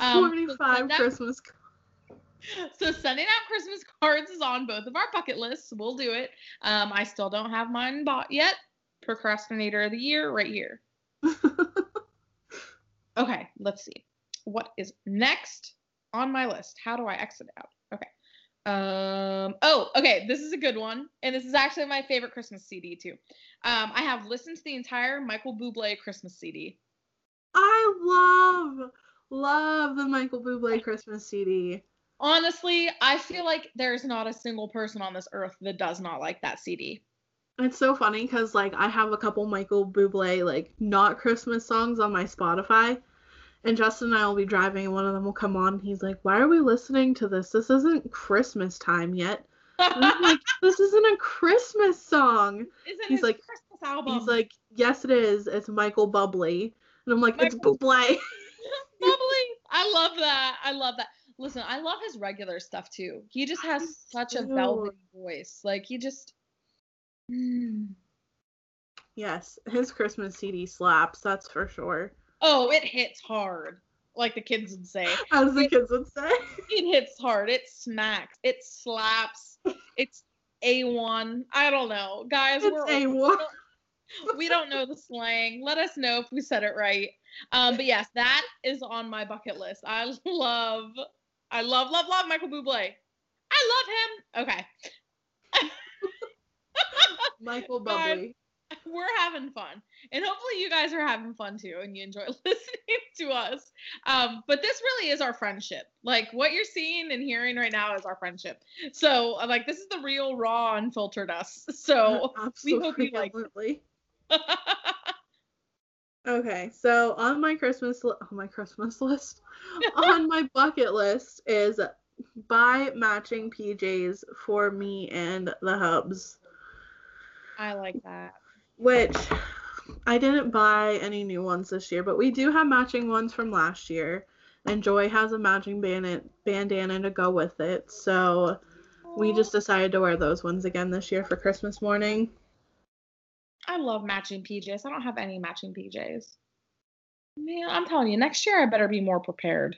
Um, 45 so Christmas cards. so sending out Christmas cards is on both of our bucket lists. We'll do it. Um, I still don't have mine bought yet. Procrastinator of the year, right here. Okay, let's see. What is next on my list? How do I exit out? Okay. Um. Oh, okay. This is a good one, and this is actually my favorite Christmas CD too. Um, I have listened to the entire Michael Bublé Christmas CD. I love love the Michael Bublé Christmas CD. Honestly, I feel like there's not a single person on this earth that does not like that CD. It's so funny because like I have a couple Michael Bublé like not Christmas songs on my Spotify, and Justin and I will be driving and one of them will come on. And he's like, "Why are we listening to this? This isn't Christmas time yet." I'm like, "This isn't a Christmas song." Isn't He's like- Christmas album? He's like, "Yes, it is. It's Michael Bublé," and I'm like, "It's Michael- Bublé." Bubbly. I love that. I love that. Listen, I love his regular stuff too. He just has such a too. velvety voice. Like he just. Mm. yes, his Christmas CD slaps. That's for sure. Oh, it hits hard, like the kids would say. As the kids would say. It hits hard. It smacks. It slaps. It's a1. I don't know, guys. It's we're a we one. don't- we don't know the slang. Let us know if we said it right. Um, but yes, that is on my bucket list. I love, I love, love, love Michael Bublé. I love him. Okay. Michael Bublé. We're having fun. And hopefully you guys are having fun too and you enjoy listening to us. Um, but this really is our friendship. Like what you're seeing and hearing right now is our friendship. So uh, like this is the real raw unfiltered us. So we hope you like- Absolutely. Okay, so on my Christmas li- on my Christmas list, on my bucket list is buy matching PJs for me and the hubs, I like that. Which I didn't buy any new ones this year, but we do have matching ones from last year, and Joy has a matching bandana bandana to go with it. So we just decided to wear those ones again this year for Christmas morning. I love matching PJs. I don't have any matching PJs. Man, I'm telling you, next year I better be more prepared.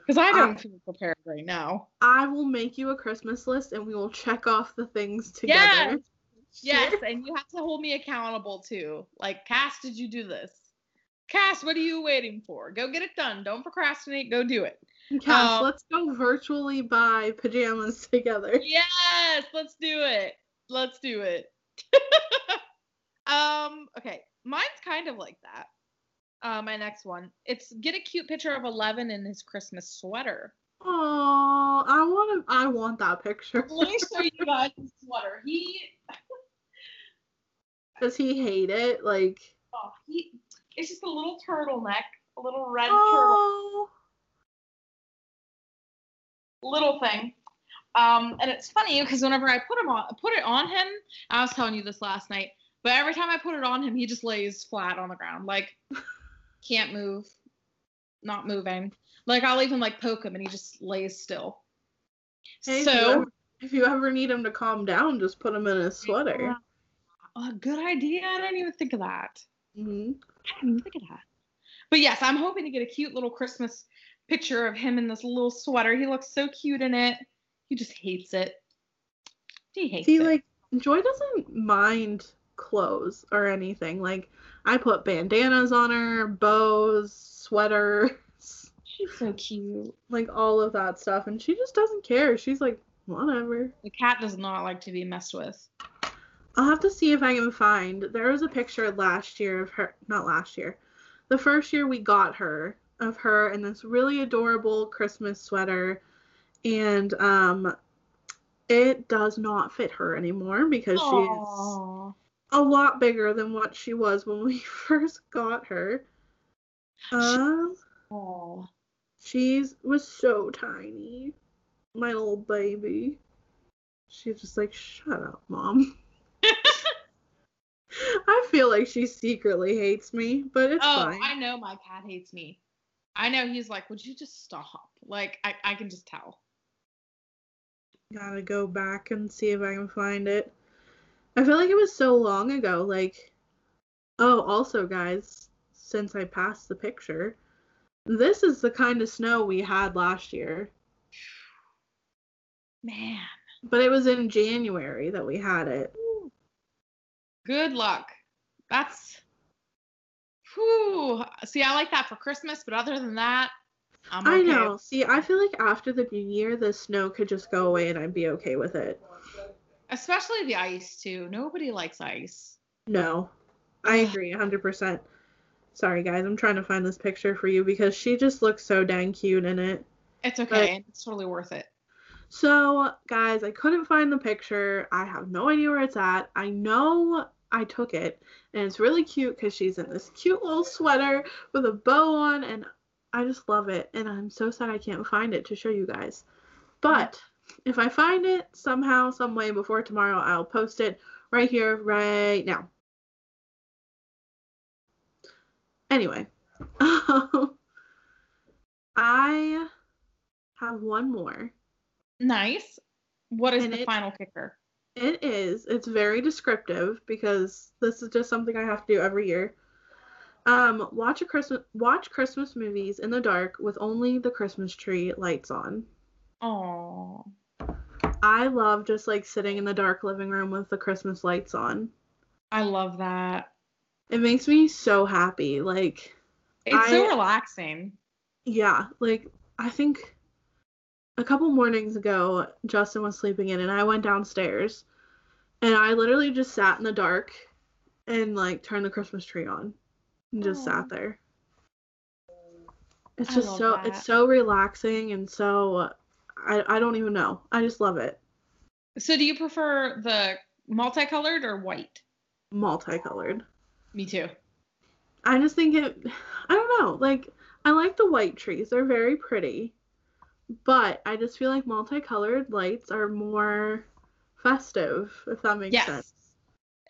Because I don't I- feel prepared right now. I will make you a Christmas list and we will check off the things together. Yes, and you have to hold me accountable too. Like, Cass, did you do this? Cass, what are you waiting for? Go get it done. Don't procrastinate. Go do it. Cass, Um, let's go virtually buy pajamas together. Yes, let's do it. Let's do it. um, okay, mine's kind of like that. Uh, my next one. It's get a cute picture of Eleven in his Christmas sweater. Oh, I want to. I want that picture. Let me show you guys his sweater. He, Does he hate it? Like, oh, he, it's just a little turtleneck, a little red turtle, oh, little thing. Um, and it's funny because whenever I put him on, put it on him, I was telling you this last night, but every time I put it on him, he just lays flat on the ground, like can't move, not moving. Like I'll even like poke him and he just lays still. Hey, if you so ever- if you ever need him to calm down, just put him in a sweater. A good idea. I didn't even think of that. hmm I didn't even think of that. But yes, I'm hoping to get a cute little Christmas picture of him in this little sweater. He looks so cute in it. He just hates it. He hates See, it. like Joy doesn't mind clothes or anything. Like I put bandanas on her, bows, sweaters, She's so cute. like all of that stuff, and she just doesn't care. She's like, whatever. The cat does not like to be messed with. I'll have to see if I can find. There was a picture last year of her, not last year, the first year we got her of her in this really adorable Christmas sweater, and um, it does not fit her anymore because she's a lot bigger than what she was when we first got her. Um, Aw. she's was so tiny, my little baby. She's just like, shut up, mom. I feel like she secretly hates me, but it's Oh, fine. I know my cat hates me. I know he's like, would you just stop? Like, I, I can just tell. Gotta go back and see if I can find it. I feel like it was so long ago. Like, oh, also, guys, since I passed the picture, this is the kind of snow we had last year. Man. But it was in January that we had it. Good luck. That's. Whew. See, I like that for Christmas, but other than that, I'm okay. I know. See, I feel like after the new year, the snow could just go away and I'd be okay with it. Especially the ice, too. Nobody likes ice. No, I agree 100%. Sorry, guys, I'm trying to find this picture for you because she just looks so dang cute in it. It's okay. and it's totally worth it. So, guys, I couldn't find the picture. I have no idea where it's at. I know I took it, and it's really cute because she's in this cute little sweater with a bow on, and I just love it. And I'm so sad I can't find it to show you guys. But if I find it somehow, some way before tomorrow, I'll post it right here, right now. Anyway, I have one more. Nice. What is And the it- final kicker? It is. It's very descriptive because this is just something I have to do every year. Um, watch a Christmas watch Christmas movies in the dark with only the Christmas tree lights on. Oh. I love just like sitting in the dark living room with the Christmas lights on. I love that. It makes me so happy. Like, It's so relaxing. yeah, like I think a couple mornings ago, Justin was sleeping in and I went downstairs and I literally just sat in the dark and like turned the Christmas tree on and just sat there. It's just so that. it's so relaxing and so I I don't even know. I just love it. So do you prefer the multicolored or white? Multicolored. Me too. I just think it I don't know. Like I like the white trees. They're very pretty. But I just feel like multicolored lights are more festive, if that makes Yes. sense.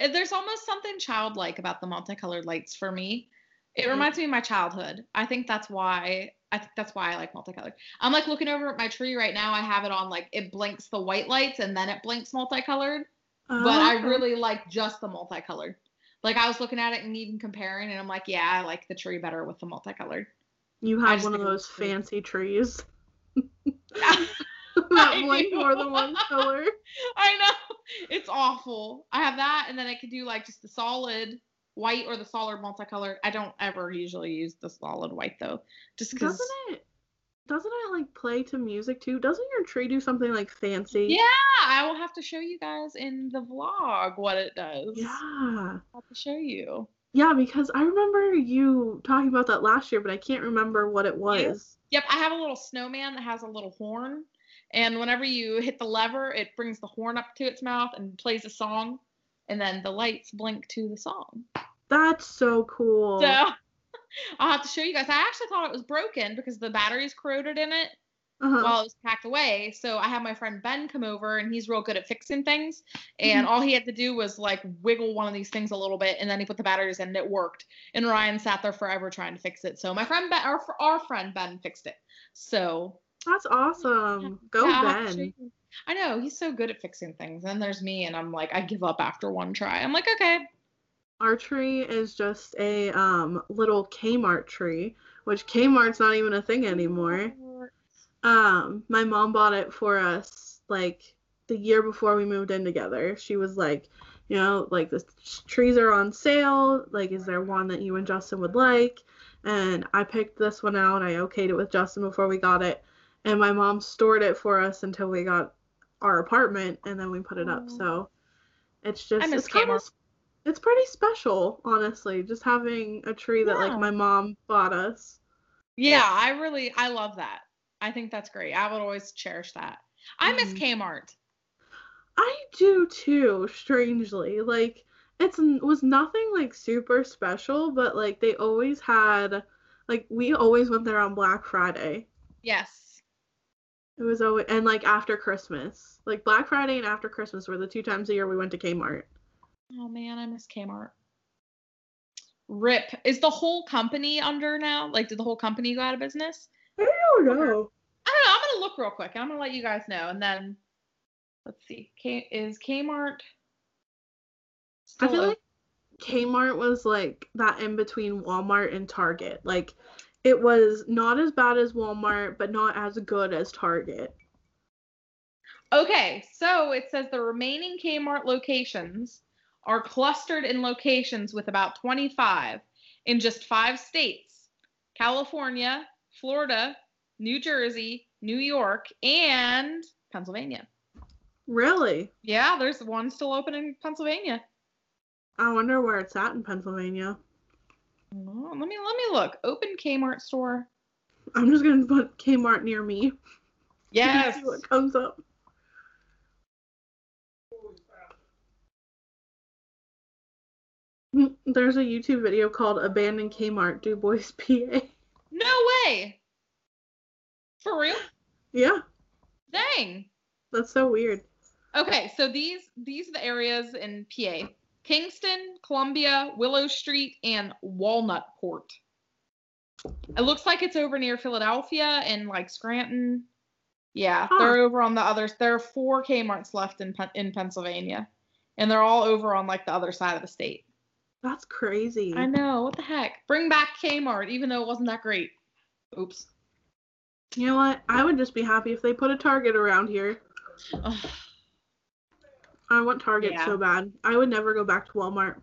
Uh, There's almost something childlike about the multicolored lights for me. It Yeah. reminds me of my childhood. I think that's why I think that's why I like multicolored. I'm like looking over at my tree right now. I have it on like it blinks the white lights and then it blinks multicolored. Oh, But I really like just the multicolored. Like I was looking at it and even comparing, and I'm like, yeah, I like the tree better with the multicolored. You have one of those fancy trees that do. more than one color. I know it's awful. I have that, and then I could do like just the solid white or the solid multicolored. I don't ever usually use the solid white though, just because. Doesn't it? Doesn't it like play to music too? Doesn't your tree do something like fancy? Yeah, I will have to show you guys in the vlog what it does. Yeah. I'll have to show you. Yeah, because I remember you talking about that last year, but I can't remember what it was. Yep, I have a little snowman that has a little horn, and whenever you hit the lever, it brings the horn up to its mouth and plays a song, and then the lights blink to the song. That's so cool. So I'll have to show you guys. I actually thought it was broken because the batteries corroded in it uh-huh. while it was packed away. So I had my friend Ben come over, and he's real good at fixing things. And all he had to do was like wiggle one of these things a little bit, and then he put the batteries in, and it worked. And Ryan sat there forever trying to fix it. So my friend Ben, our, our friend Ben, fixed it. So That's awesome. Go yeah, to show Ben. I know he's so good at fixing things. And there's me, and I'm like, I give up after one try. I'm like, okay, Our tree is just a um little Kmart tree, which Kmart's not even a thing anymore. Um, my mom bought it for us like the year before we moved in together. She was like, you know, like the trees are on sale. Like, is there one that you and Justin would like? And I picked this one out. I okayed it with Justin before we got it. And my mom stored it for us until we got our apartment and then we put it up. So it's just it's kind of it's pretty special, honestly, just having a tree that Yeah. like my mom bought us. Yeah, I really I love that. I think that's great. I would always cherish that. I miss Mhm. Kmart. I do too, strangely. Like it's n- was nothing like super special, but like they always had like we always went there on Black Friday. Yes. It was always and like after Christmas. Like Black Friday and after Christmas were the two times a year we went to Kmart. Oh man, I miss Kmart. Rip. Is the whole company under now? Like, did the whole company go out of business? I don't know. I don't know. I'm gonna look real quick I'm gonna let you guys know. And then let's see. K is Kmart. I feel open? like Kmart was like that in between Walmart and Target. Like it was not as bad as Walmart, but not as good as Target. Okay, so it says the remaining Kmart locations are clustered in locations with about 25 in just five states California, Florida, New Jersey, New York, and Pennsylvania. Really? Yeah, there's one still open in Pennsylvania. I wonder where it's at in Pennsylvania. Oh, let me let me look. Open Kmart store. I'm just gonna put Kmart near me. Yes. See what comes up. Mm, There's a YouTube video called Abandoned Kmart, Du Bois, PA. No way. For real? Yeah, Dang. that's so weird. Okay, so these these are the areas in PA: Kingston, Columbia, Willow Street, and Walnut Port. It looks like it's over near Philadelphia and like Scranton. Yeah, Huh. they're over on the others. There are four Kmart's left in in Pennsylvania, and they're all over on like the other side of the state. That's crazy. I know. What the heck? Bring back Kmart, even though it wasn't that great. Oops. You know what? I would just be happy if they put a Target around here. Ugh. I want Target Yeah. so bad. I would never go back to Walmart.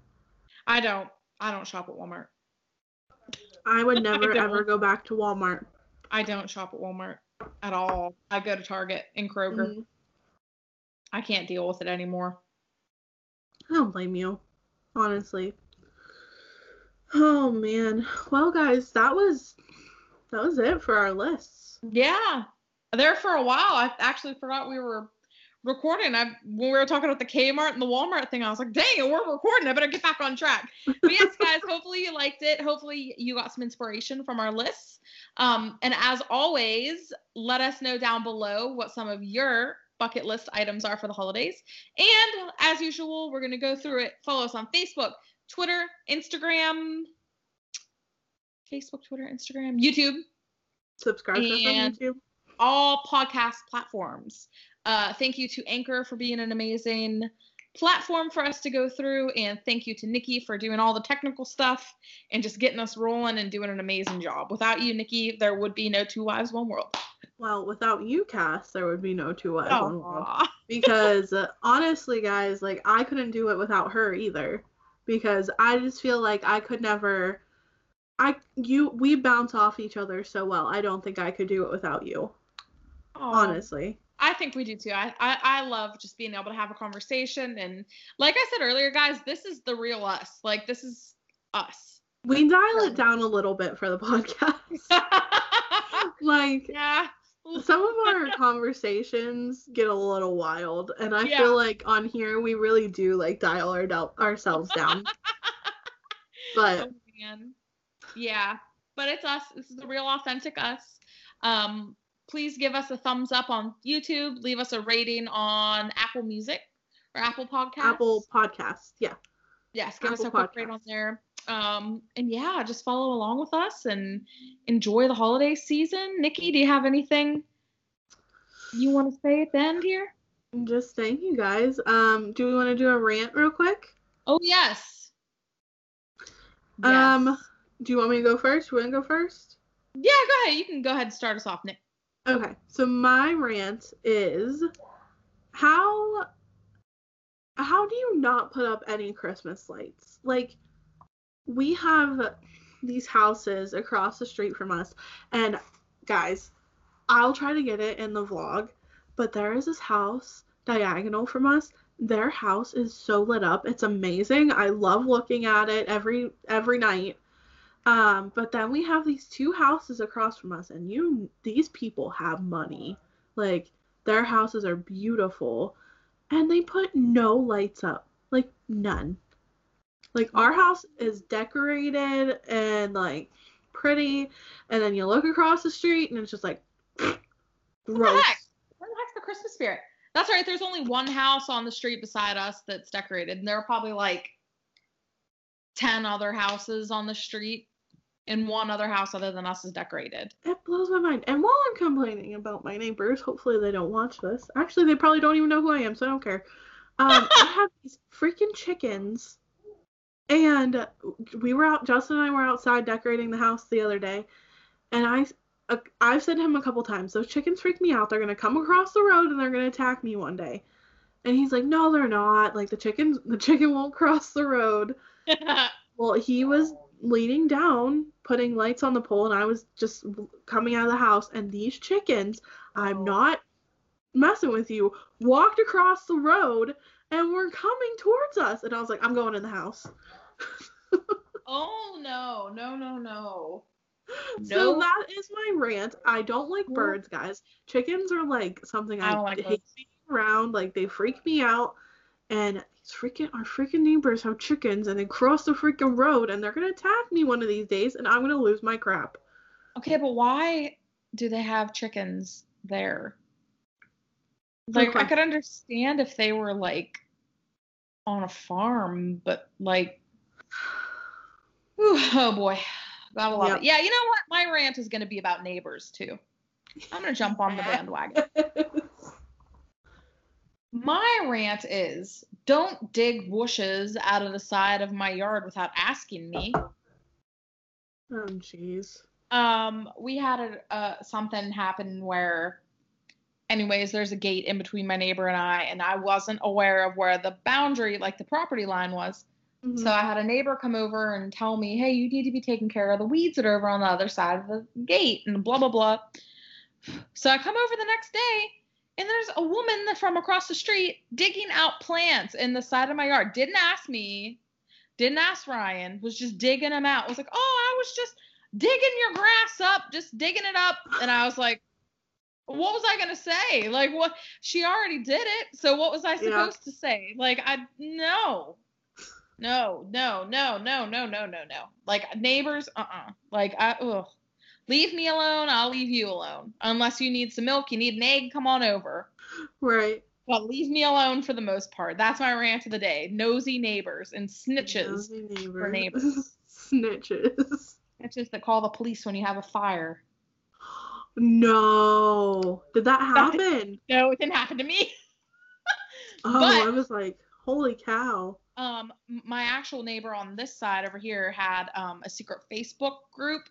I don't. I don't shop at Walmart. I would never don't. ever go back to Walmart. I don't shop at Walmart at all. I go to Target and Kroger. Mhm. I can't deal with it anymore. I don't blame you, honestly. Oh man. Well, guys, that was that was it for our lists. Yeah. There for a while, I actually forgot we were recording. I when we were talking about the Kmart and the Walmart thing, I was like, dang we're recording. I better get back on track. But yes, guys, hopefully you liked it. Hopefully you got some inspiration from our lists. Um, and as always, let us know down below what some of your bucket list items are for the holidays. And as usual, we're gonna go through it. Follow us on Facebook, Twitter, Instagram, Facebook, Twitter, Instagram, YouTube Subscribe to us on YouTube. all podcast platforms. Uh, thank you to Anchor for being an amazing platform for us to go through, and thank you to Nikki for doing all the technical stuff and just getting us rolling and doing an amazing job. Without you, Nikki, there would be no Two Wives, One World. Well, without you, Cass, there would be no two wives, one world. Because uh, honestly, guys, like I couldn't do it without her either. Because I just feel like I could never. I you we bounce off each other so well. I don't think I could do it without you. Aw. Honestly. I think we do too. I, I I love just being able to have a conversation and like I said earlier, guys, this is the real us. Like this is us. We dial it down a little bit for the podcast. like yeah. Some of our conversations get a little wild and i Yeah. feel like on here we really do like dial our del- ourselves down but Oh. Yeah, but it's us. This is the real authentic us. Um, please give us a thumbs up on YouTube. Leave us a rating on Apple Music or Apple Podcasts. apple podcast yeah Yes, give us a Apple quick rate on there. Um, and yeah, just follow along with us and enjoy the holiday season. Nikki, do you have anything you want to say at the end here? just thank you guys um do we want to do a rant real quick Oh yes. Um, Yes. do you want me to go first? You want to go first? Yeah, go ahead. You can go ahead and start us off, Nick. Okay, so my rant is how how do you not put up any Christmas lights? Like we have these houses across the street from us and guys, I'll try to get it in the vlog, but there is this house diagonal from us. Their house is so lit up. It's amazing. I love looking at it every every night. Um, but then we have these two houses across from us, and you, these people have money. Like, their houses are beautiful, and they put no lights up. Like, none. Like, our house is decorated and, like, pretty, and then you look across the street, and it's just like, What the gross. heck? Where the heck's the Christmas spirit? That's right. There's only one house on the street beside us that's decorated, and there are probably like ten other houses on the street, and one other house other than us is decorated. It blows my mind. And while I'm complaining about my neighbors, hopefully they don't watch this. Actually, they probably don't even know who I am, so I don't care. Um, I have these freaking chickens, and we were out. Justin and I were outside decorating the house the other day, and I, uh, I've said to him a couple times, those chickens freak me out. They're gonna come across the road and they're gonna attack me one day. And he's like, no, they're not. Like the chicken, the chicken won't cross the road. Well, he was leaning down, putting lights on the pole, and I was just coming out of the house, and these chickens, I'm Oh. not messing with you, walked across the road and were coming towards us. And I was like, I'm going in the house. oh no, no, no, no. So No. that is my rant. I don't like birds, guys. Chickens are like something I I, don't like hate being around. Like they freak me out. And these freaking our freaking neighbors have chickens and they cross the freaking road and they're gonna attack me one of these days and I'm gonna lose my crap. Okay, but why do they have chickens there? Like, I could understand if they were like on a farm, but like, Ooh, oh boy, gotta love Yep. it. Yeah, you know what? My rant is gonna be about neighbors too. I'm gonna jump on the bandwagon. My rant is don't dig bushes out of the side of my yard without asking me. Oh jeez. um we had a, uh something happen where anyways there's a gate in between my neighbor and i and i wasn't aware of where the boundary like the property line was. Mhm. so i had a neighbor come over and tell me hey you need to be taking care of the weeds that are over on the other side of the gate and blah blah blah. So i come over the next day and there's a woman from across the street digging out plants in the side of my yard. Didn't ask me. Didn't ask ryan. Was just digging them out. Was like oh i was just digging your grass up, just digging it up. And I was like, what was I gonna say? Like what she already did it, so what was I Yeah. supposed to say? Like I no. No, no, no, no, no, no, no, no. Like neighbors, uh-uh. Like I ugh. Leave me alone, I'll leave you alone. Unless you need some milk, you need an egg, come on over. Right. But leave me alone for the most part. That's my rant of the day. Nosy neighbors and snitches. Nosy neighbors. neighbors. Snitches. Snitches that call the police when you have a fire. No. Did that happen? No, it didn't happen to me. Oh, But- I was like, holy cow. um my actual neighbor on this side over here had um a secret Facebook group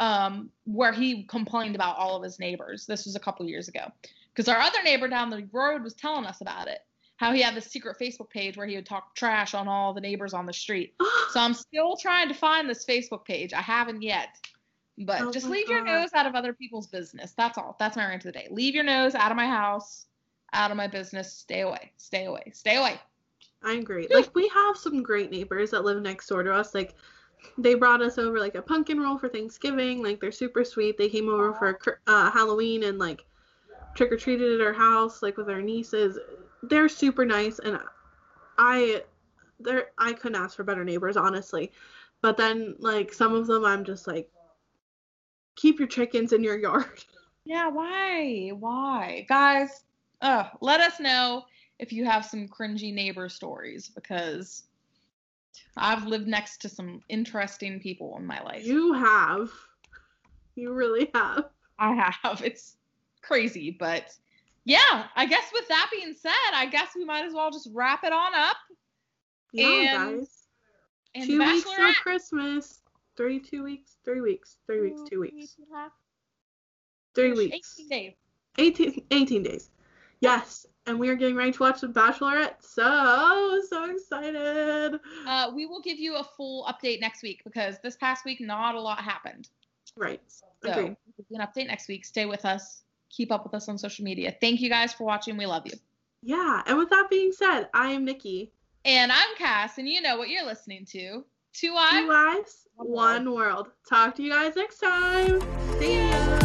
um where he complained about all of his neighbors. This was a couple years ago. Because our other neighbor down the road was telling us about it. How he had this secret Facebook page where he would talk trash on all the neighbors on the street. So I'm still trying to find this Facebook page. I haven't yet. But Oh just leave your nose out of other people's business. That's all. That's my rant of the day. Leave your nose out of my house, out of my business. Stay away. Stay away. Stay away. I agree. Like we have some great neighbors that live next door to us. Like they brought us over like a pumpkin roll for Thanksgiving. Like they're super sweet. They came over for uh, Halloween and like trick or treated at our house like with our nieces. They're super nice and I they're I couldn't ask for better neighbors honestly. But then like some of them I'm just like keep your chickens in your yard. Yeah, why? Why? Guys, uh, let us know if you have some cringy neighbor stories because I've lived next to some interesting people in my life. You have. You really have. I have. It's crazy, but yeah, I guess with that being said, I guess we might as well just wrap it on up. Yeah, And- guys. And two The weeks till Christmas. Three, two weeks, three weeks, three weeks, two weeks, three weeks. 18 days. 18, 18 days. Yes, and we are getting ready to watch The Bachelorette. So, so excited. Uh, we will give you a full update next week because this past week not a lot happened. Right. So Agreed. we'll give you an update next week. Stay with us. Keep up with us on social media. Thank you guys for watching. We love you. Yeah, and with that being said, I am Nikki. And I'm Cass, and you know what you're listening to. Two Two Wives. lives, One world. one world. Talk to you guys next time. See ya.